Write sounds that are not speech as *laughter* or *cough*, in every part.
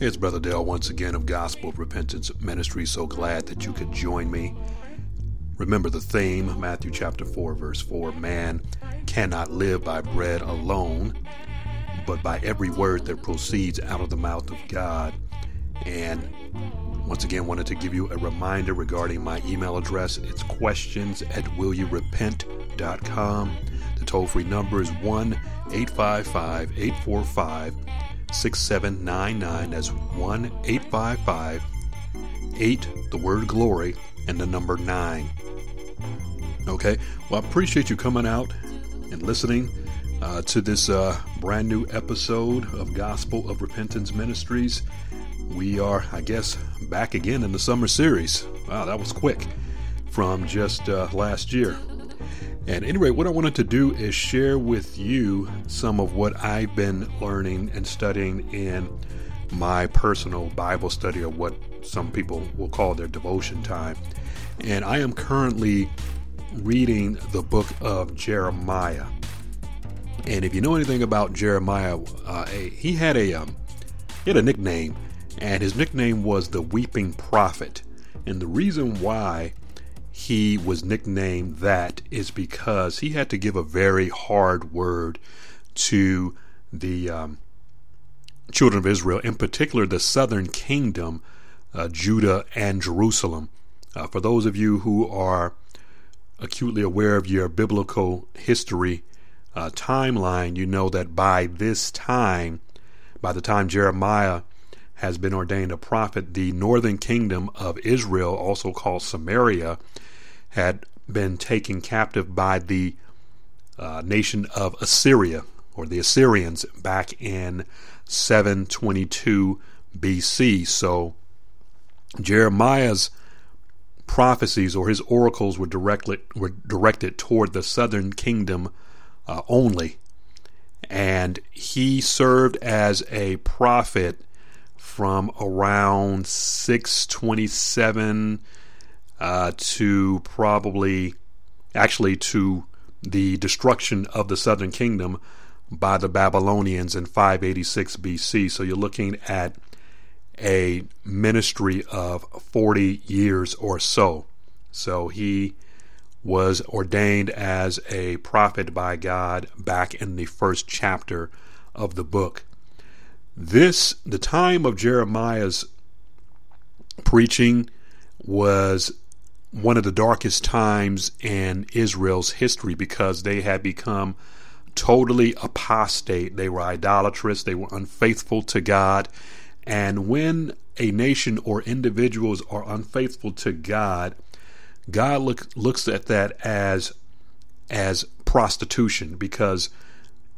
It's Brother Dale once again of Gospel of Repentance Ministry. So glad that you could join me. Remember the theme, Matthew chapter 4, verse 4 Man cannot live by bread alone, but by every word that proceeds out of the mouth of God. And once again, wanted to give you a reminder regarding my email address. It's questions at willyourepent.com. The toll free number is 1 855 845 6799. That's 1 855 8, the word glory, and the number 9. Okay, well, I appreciate you coming out and listening uh, to this uh, brand new episode of Gospel of Repentance Ministries. We are, I guess, back again in the summer series. Wow, that was quick from just uh, last year. And anyway, what I wanted to do is share with you some of what I've been learning and studying in my personal Bible study, or what some people will call their devotion time. And I am currently reading the book of Jeremiah. And if you know anything about Jeremiah, uh, he had a um, he had a nickname, and his nickname was the Weeping Prophet. And the reason why he was nicknamed that is because he had to give a very hard word to the um, children of Israel, in particular the southern kingdom, uh, Judah and Jerusalem. Uh, for those of you who are acutely aware of your biblical history uh, timeline, you know that by this time, by the time Jeremiah has been ordained a prophet, the northern kingdom of Israel, also called Samaria, had been taken captive by the uh, nation of Assyria or the Assyrians back in 722 BC. So Jeremiah's prophecies or his oracles were directly were directed toward the southern kingdom uh, only, and he served as a prophet from around 627 uh, to probably actually to the destruction of the southern kingdom by the Babylonians in 586 BC. So you're looking at a ministry of 40 years or so. So he was ordained as a prophet by God back in the first chapter of the book. This, the time of Jeremiah's preaching, was one of the darkest times in Israel's history because they had become totally apostate. They were idolatrous, they were unfaithful to God. And when a nation or individuals are unfaithful to God, God look, looks at that as as prostitution because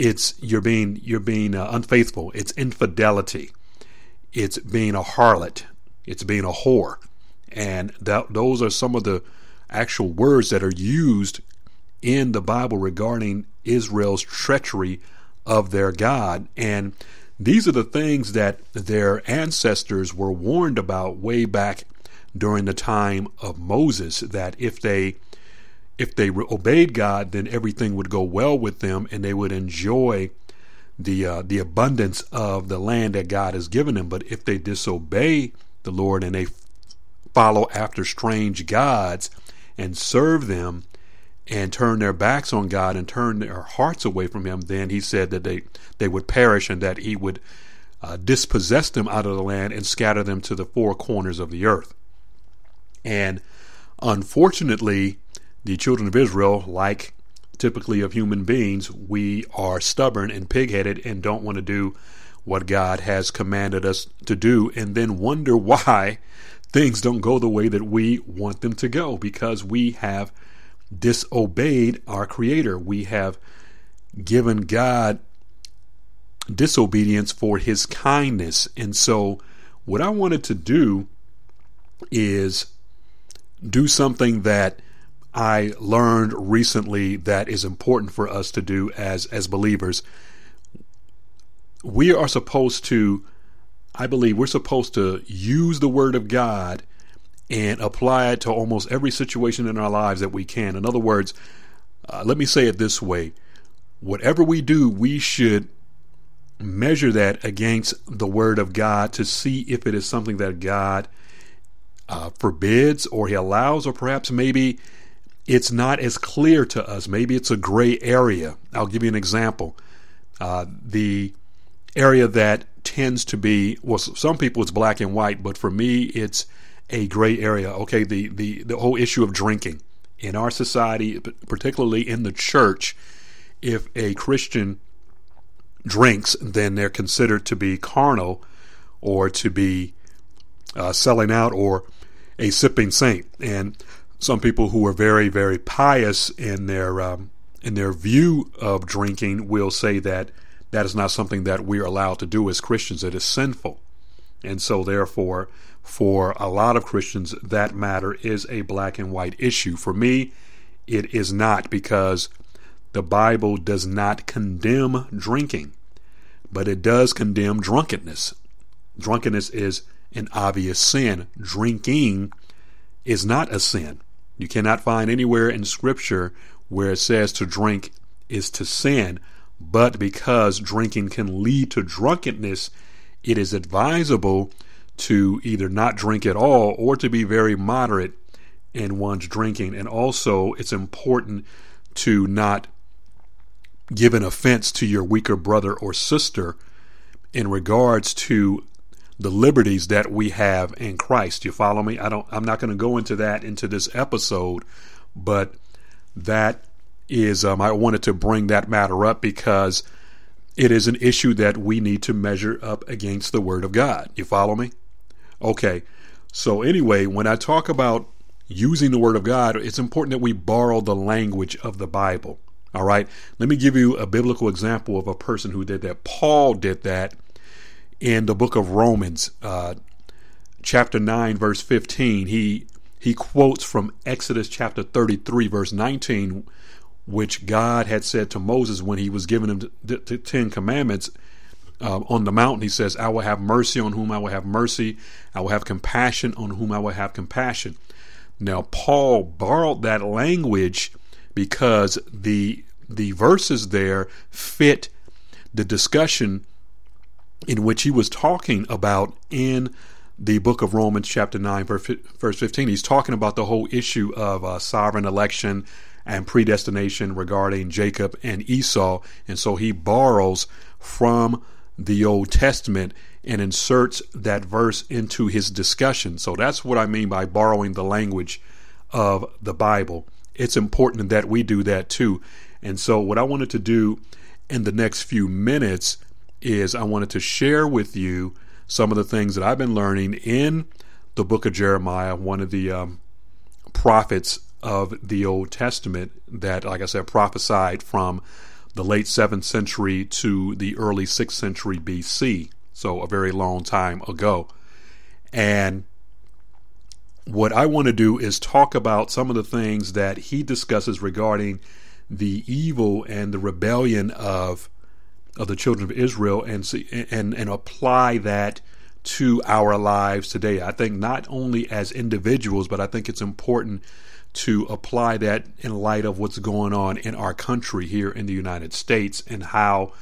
it's you're being you're being uh, unfaithful. It's infidelity. It's being a harlot. It's being a whore. And that, those are some of the actual words that are used in the Bible regarding Israel's treachery of their God. And these are the things that their ancestors were warned about way back during the time of Moses that if they if they obeyed God, then everything would go well with them and they would enjoy the uh, the abundance of the land that God has given them. But if they disobey the Lord and they follow after strange gods and serve them and turn their backs on God and turn their hearts away from Him, then He said that they, they would perish and that He would uh, dispossess them out of the land and scatter them to the four corners of the earth. And unfortunately, the children of Israel, like typically of human beings, we are stubborn and pigheaded and don't want to do what God has commanded us to do, and then wonder *laughs* why things don't go the way that we want them to go because we have disobeyed our Creator. We have given God disobedience for His kindness. And so, what I wanted to do is do something that I learned recently that is important for us to do as as believers. We are supposed to I believe we're supposed to use the Word of God and apply it to almost every situation in our lives that we can. In other words, uh, let me say it this way whatever we do, we should measure that against the Word of God to see if it is something that God uh, forbids or He allows, or perhaps maybe it's not as clear to us. Maybe it's a gray area. I'll give you an example. Uh, the area that tends to be, well, some people it's black and white, but for me, it's a gray area. Okay, the, the, the whole issue of drinking in our society, particularly in the church, if a Christian drinks, then they're considered to be carnal or to be uh, selling out or a sipping saint. And some people who are very, very pious in their um, in their view of drinking will say that that is not something that we're allowed to do as Christians. It is sinful. And so, therefore, for a lot of Christians, that matter is a black and white issue. For me, it is not because the Bible does not condemn drinking, but it does condemn drunkenness. Drunkenness is an obvious sin. Drinking is not a sin. You cannot find anywhere in Scripture where it says to drink is to sin, but because drinking can lead to drunkenness, it is advisable to either not drink at all or to be very moderate in one's drinking. And also, it's important to not give an offense to your weaker brother or sister in regards to the liberties that we have in Christ. You follow me? I don't I'm not going to go into that into this episode, but that is um, I wanted to bring that matter up because it is an issue that we need to measure up against the word of God. You follow me? Okay. So anyway, when I talk about using the word of God, it's important that we borrow the language of the Bible. All right. Let me give you a biblical example of a person who did that. Paul did that in the book of Romans, uh, chapter 9, verse 15. He he quotes from Exodus chapter 33, verse 19, which God had said to Moses when he was giving him the, the Ten Commandments uh, on the mountain. He says, I will have mercy on whom I will have mercy. I will have compassion on whom I will have compassion. Now, Paul borrowed that language because the the verses there fit the discussion in which he was talking about in the book of Romans, chapter 9, verse 15. He's talking about the whole issue of uh, sovereign election and predestination regarding Jacob and Esau. And so he borrows from the Old Testament and inserts that verse into his discussion. So that's what I mean by borrowing the language of the Bible it's important that we do that too. And so, what I wanted to do in the next few minutes is I wanted to share with you some of the things that I've been learning in the book of Jeremiah, one of the um, prophets of the Old Testament that, like I said, prophesied from the late 7th century to the early 6th century BC. So, a very long time ago. And what I want to do is talk about some of the things that he discusses regarding the evil and the rebellion of of the children of Israel and see, and and apply that to our lives today. I think not only as individuals, but I think it's important to apply that in light of what's going on in our country here in the United States and how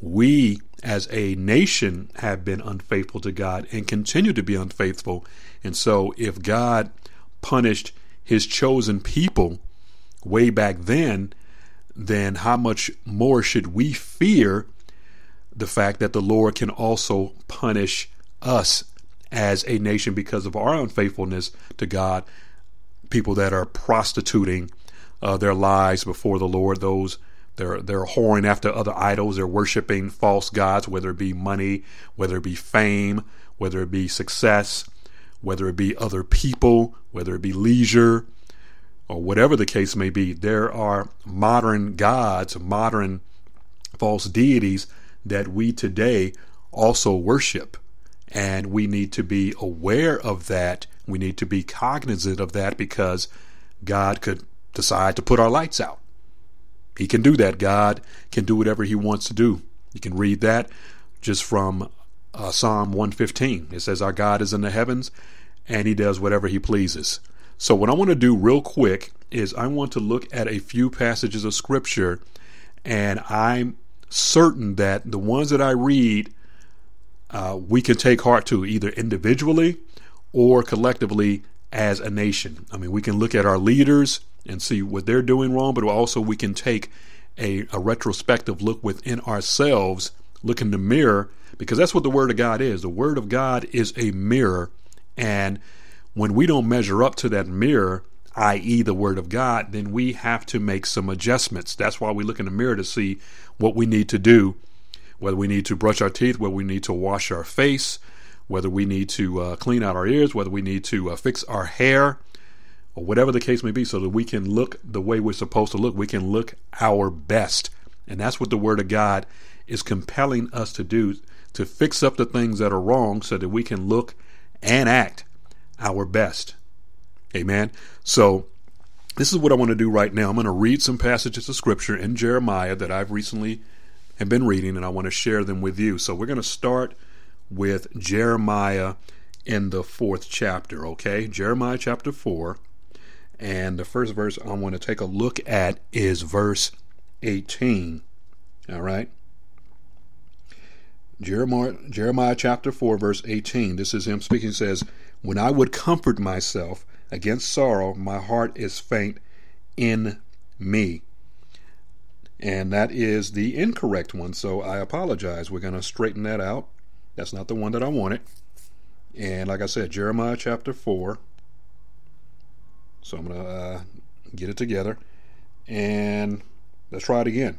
we as a nation have been unfaithful to God and continue to be unfaithful. And so, if God punished his chosen people way back then, then how much more should we fear the fact that the Lord can also punish us as a nation because of our unfaithfulness to God? People that are prostituting uh, their lives before the Lord, those they're they're whoring after other idols. They're worshiping false gods, whether it be money, whether it be fame, whether it be success, whether it be other people, whether it be leisure, or whatever the case may be. There are modern gods, modern false deities that we today also worship. And we need to be aware of that. We need to be cognizant of that because God could decide to put our lights out. He can do that. God can do whatever He wants to do. You can read that just from uh, Psalm 115. It says, Our God is in the heavens and he does whatever he pleases. So, what I want to do real quick is I want to look at a few passages of scripture, and I'm certain that the ones that I read, uh, we can take heart to either individually or collectively as a nation. I mean, we can look at our leaders and see what they're doing wrong, but also we can take a, a retrospective look within ourselves, look in the mirror, because that's what the Word of God is. The Word of God is a mirror, and when we don't measure up to that mirror, i.e., the Word of God, then we have to make some adjustments. That's why we look in the mirror to see what we need to do, whether we need to brush our teeth, whether we need to wash our face, whether we need to uh, clean out our ears, whether we need to uh, fix our hair, or whatever the case may be, so that we can look the way we're supposed to look. We can look our best. And that's what the Word of God is compelling us to do to fix up the things that are wrong so that we can look and act our best. Amen. So, this is what I want to do right now. I'm going to read some passages of scripture in Jeremiah that I've recently have been reading, and I want to share them with you. So, we're going to start with Jeremiah in the fourth chapter, okay? Jeremiah chapter 4. And the first verse I want to take a look at is verse 18. All right? Jeremiah, Jeremiah chapter 4, verse 18. This is him speaking. Says, When I would comfort myself against sorrow, my heart is faint in me. And that is the incorrect one. So I apologize. We're going to straighten that out. That's not the one that I wanted. And like I said, Jeremiah chapter 4. So I'm going to uh, get it together. And let's try it again.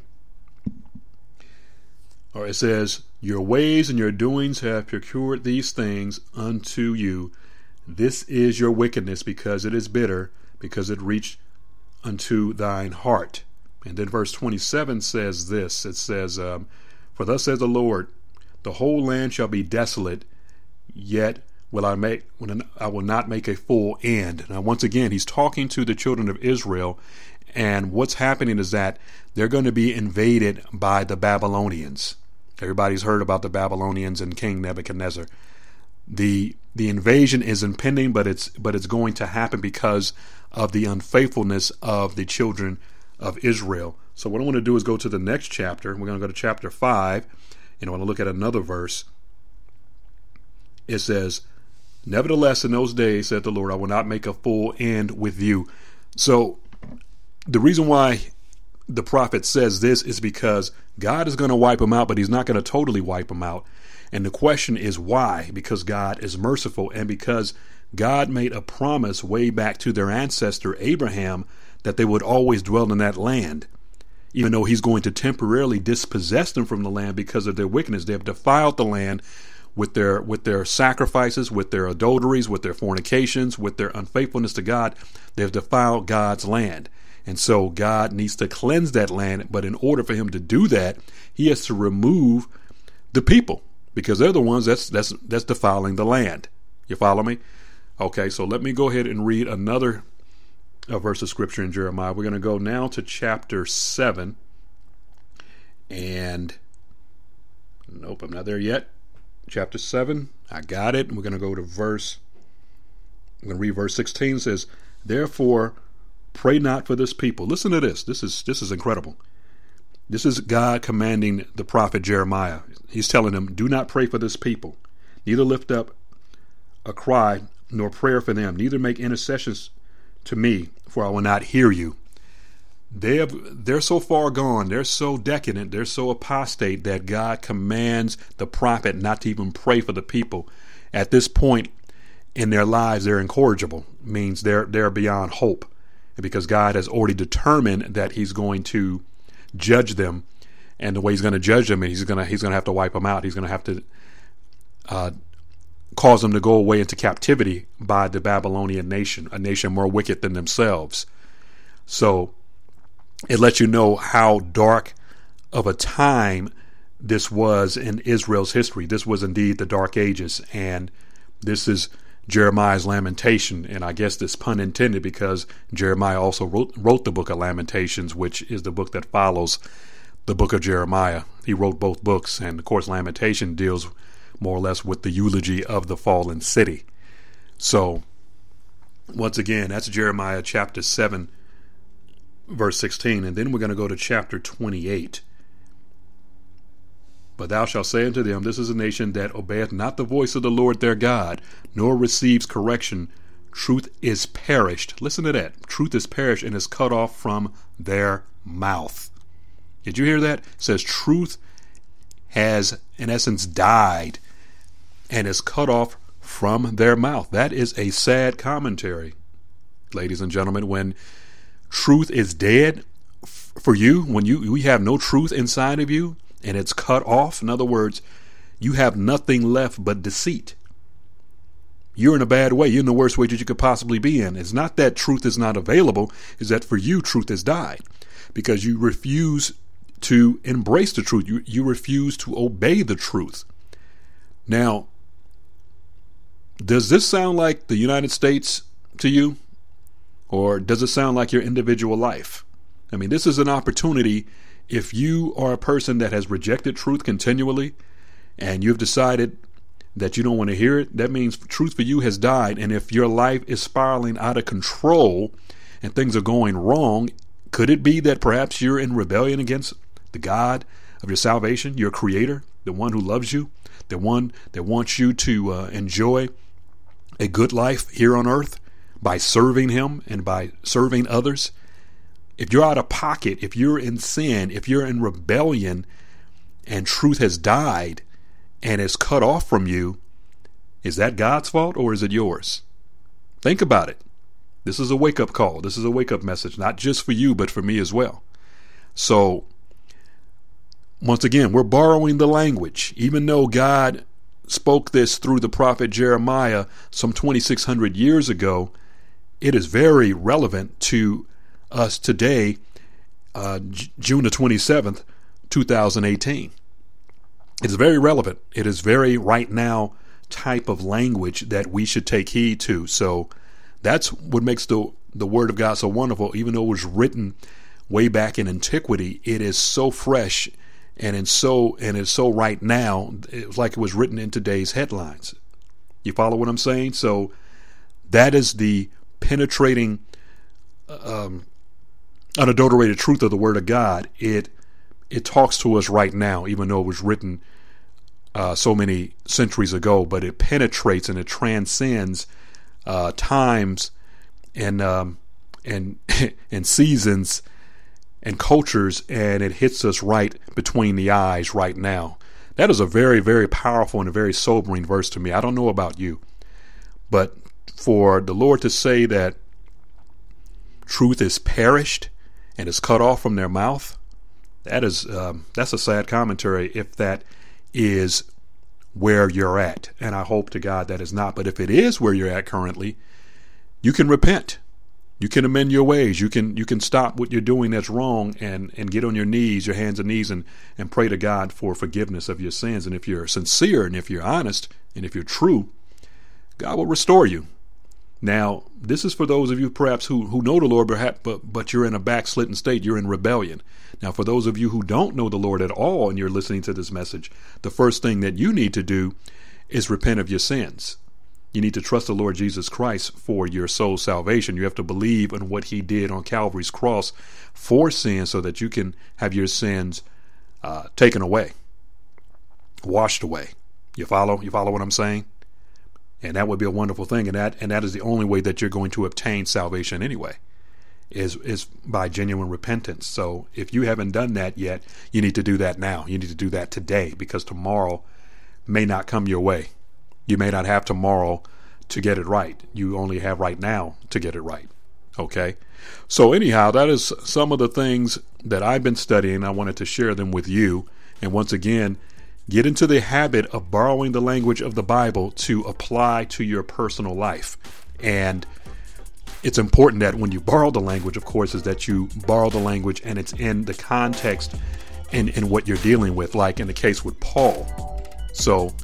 Or it says, Your ways and your doings have procured these things unto you. This is your wickedness, because it is bitter, because it reached unto thine heart. And then verse 27 says this it says, um, For thus says the Lord, the whole land shall be desolate, yet will I make when I will not make a full end. Now once again he's talking to the children of Israel and what's happening is that they're going to be invaded by the Babylonians. Everybody's heard about the Babylonians and King Nebuchadnezzar. The the invasion is impending, but it's but it's going to happen because of the unfaithfulness of the children of Israel. So what I want to do is go to the next chapter. We're going to go to chapter five, and I want to look at another verse. It says, Nevertheless, in those days, said the Lord, I will not make a full end with you. So, the reason why the prophet says this is because God is going to wipe them out, but he's not going to totally wipe them out. And the question is why? Because God is merciful and because God made a promise way back to their ancestor Abraham that they would always dwell in that land even though he's going to temporarily dispossess them from the land because of their wickedness. They have defiled the land with their with their sacrifices, with their adulteries, with their fornications, with their unfaithfulness to God. They have defiled God's land. And so God needs to cleanse that land, but in order for him to do that, he has to remove the people because they're the ones that's that's that's defiling the land. You follow me? Okay, so let me go ahead and read another a verse of scripture in Jeremiah. We're going to go now to chapter 7. And nope, I'm not there yet. Chapter 7, I got it. We're going to go to verse, I'm going to read verse 16 says, Therefore, pray not for this people. Listen to this. This is this is incredible. This is God commanding the prophet Jeremiah. He's telling him, Do not pray for this people, neither lift up a cry nor prayer for them, neither make intercessions to me, for I will not hear you. They have, they're so far gone, they're so decadent, they're so apostate that God commands the prophet not to even pray for the people. At this point in their lives, they're incorrigible, means they're they're beyond hope, because God has already determined that He's going to judge them, and the way He's going to judge them, and He's going to He's going to have to wipe them out. He's going to have to uh, cause them to go away into captivity by the Babylonian nation, a nation more wicked than themselves. So it lets you know how dark of a time this was in Israel's history. This was indeed the Dark Ages, and this is Jeremiah's lamentation, and I guess this pun intended because Jeremiah also wrote, wrote the book of Lamentations, which is the book that follows the book of Jeremiah. He wrote both books, and of course, Lamentation deals more or less with the eulogy of the fallen city. So, once again, that's Jeremiah chapter 7, verse 16. And then we're going to go to chapter 28. But thou shalt say unto them, This is a nation that obeyeth not the voice of the Lord their God, nor receives correction. Truth is perished. Listen to that. Truth is perished and is cut off from their mouth. Did you hear that? It says truth has, in essence, died and is cut off from their mouth. That is a sad commentary, ladies and gentlemen. When truth is dead for you, when you, you have no truth inside of you and it's cut off, in other words, you have nothing left but deceit. You're in a bad way. You're in the worst way that you could possibly be in. It's not that truth is not available, is that for you, truth has died because you refuse to embrace the truth. You, you refuse to obey the truth. Now, does this sound like the United States to you? Or does it sound like your individual life? I mean, this is an opportunity if you are a person that has rejected truth continually and you've decided that you don't want to hear it, that means truth for you has died. And if your life is spiraling out of control and things are going wrong, could it be that perhaps you're in rebellion against the God of your salvation, your creator, the one who loves you, the one that wants you to uh, enjoy a good life here on earth by serving Him and by serving others. If you're out of pocket, if you're in sin, if you're in rebellion, and truth has died and is cut off from you, is that God's fault or is it yours? Think about it. This is a wake up call. This is a wake up message, not just for you, but for me as well. So, once again, we're borrowing the language. Even though God spoke this through the prophet Jeremiah some 2,600 years ago, it is very relevant to us today, uh, June the 27th, 2018. It's very relevant. It is very right now type of language that we should take heed to. So that's what makes the the Word of God so wonderful. Even though it was written way back in antiquity, it is so fresh and in so and it's so right now. It was like it was written in today's headlines. You follow what I'm saying? So that is the penetrating, um, unadulterated truth of the Word of God. It it talks to us right now, even though it was written uh, so many centuries ago. But it penetrates and it transcends uh, times and um, and *laughs* and seasons and cultures, and it hits us right between the eyes right now. That is a very, very powerful and a very sobering verse to me. I don't know about you, but for the Lord to say that truth is perished and is cut off from their mouth, that is um, that's a sad commentary. If that is where you're at, and I hope to God that is not. But if it is where you're at currently, you can repent you can amend your ways. You can you can stop what you're doing that's wrong and and get on your knees, your hands and knees, and and pray to God for forgiveness of your sins. And if you're sincere and if you're honest and if you're true, God will restore you. Now, this is for those of you perhaps who, who know the Lord, perhaps, but, but you're in a backslidden state. You're in rebellion. Now, for those of you who don't know the Lord at all and you're listening to this message, the first thing that you need to do is repent of your sins. You need to trust the Lord Jesus Christ for your soul's salvation. You have to believe in what he did on Calvary's cross for sin so that you can have your sins uh, taken away, washed away. You follow? You follow what I'm saying? And that would be a wonderful thing. And that and that is the only way that you're going to obtain salvation anyway. Is is by genuine repentance. So if you haven't done that yet, you need to do that now. You need to do that today because tomorrow may not come your way. You may not have tomorrow to get it right. You only have right now to get it right. Okay? So, anyhow, that is some of the things that I've been studying. I wanted to share them with you. And once again, get into the habit of borrowing the language of the Bible to apply to your personal life. And it's important that when you borrow the language, of course, is that you borrow the language and it's in the context in, in what you're dealing with, like in the case with Paul. So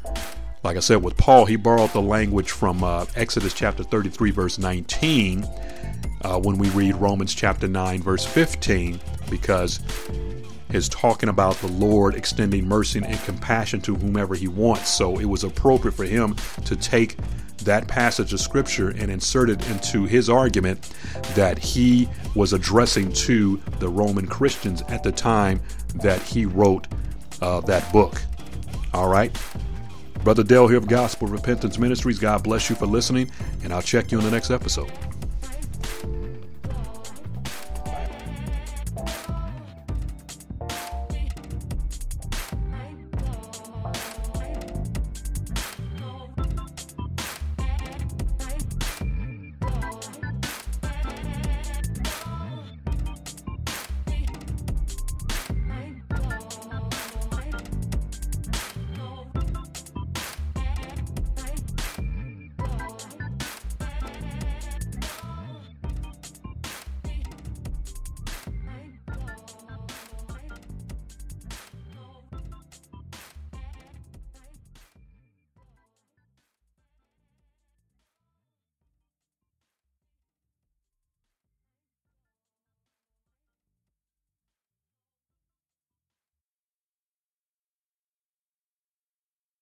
like I said, with Paul, he borrowed the language from uh, Exodus chapter 33, verse 19, uh, when we read Romans chapter 9, verse 15, because is talking about the Lord extending mercy and compassion to whomever he wants. So it was appropriate for him to take that passage of scripture and insert it into his argument that he was addressing to the Roman Christians at the time that he wrote uh, that book. All right. Brother Dale here of Gospel Repentance Ministries. God bless you for listening, and I'll check you in the next episode.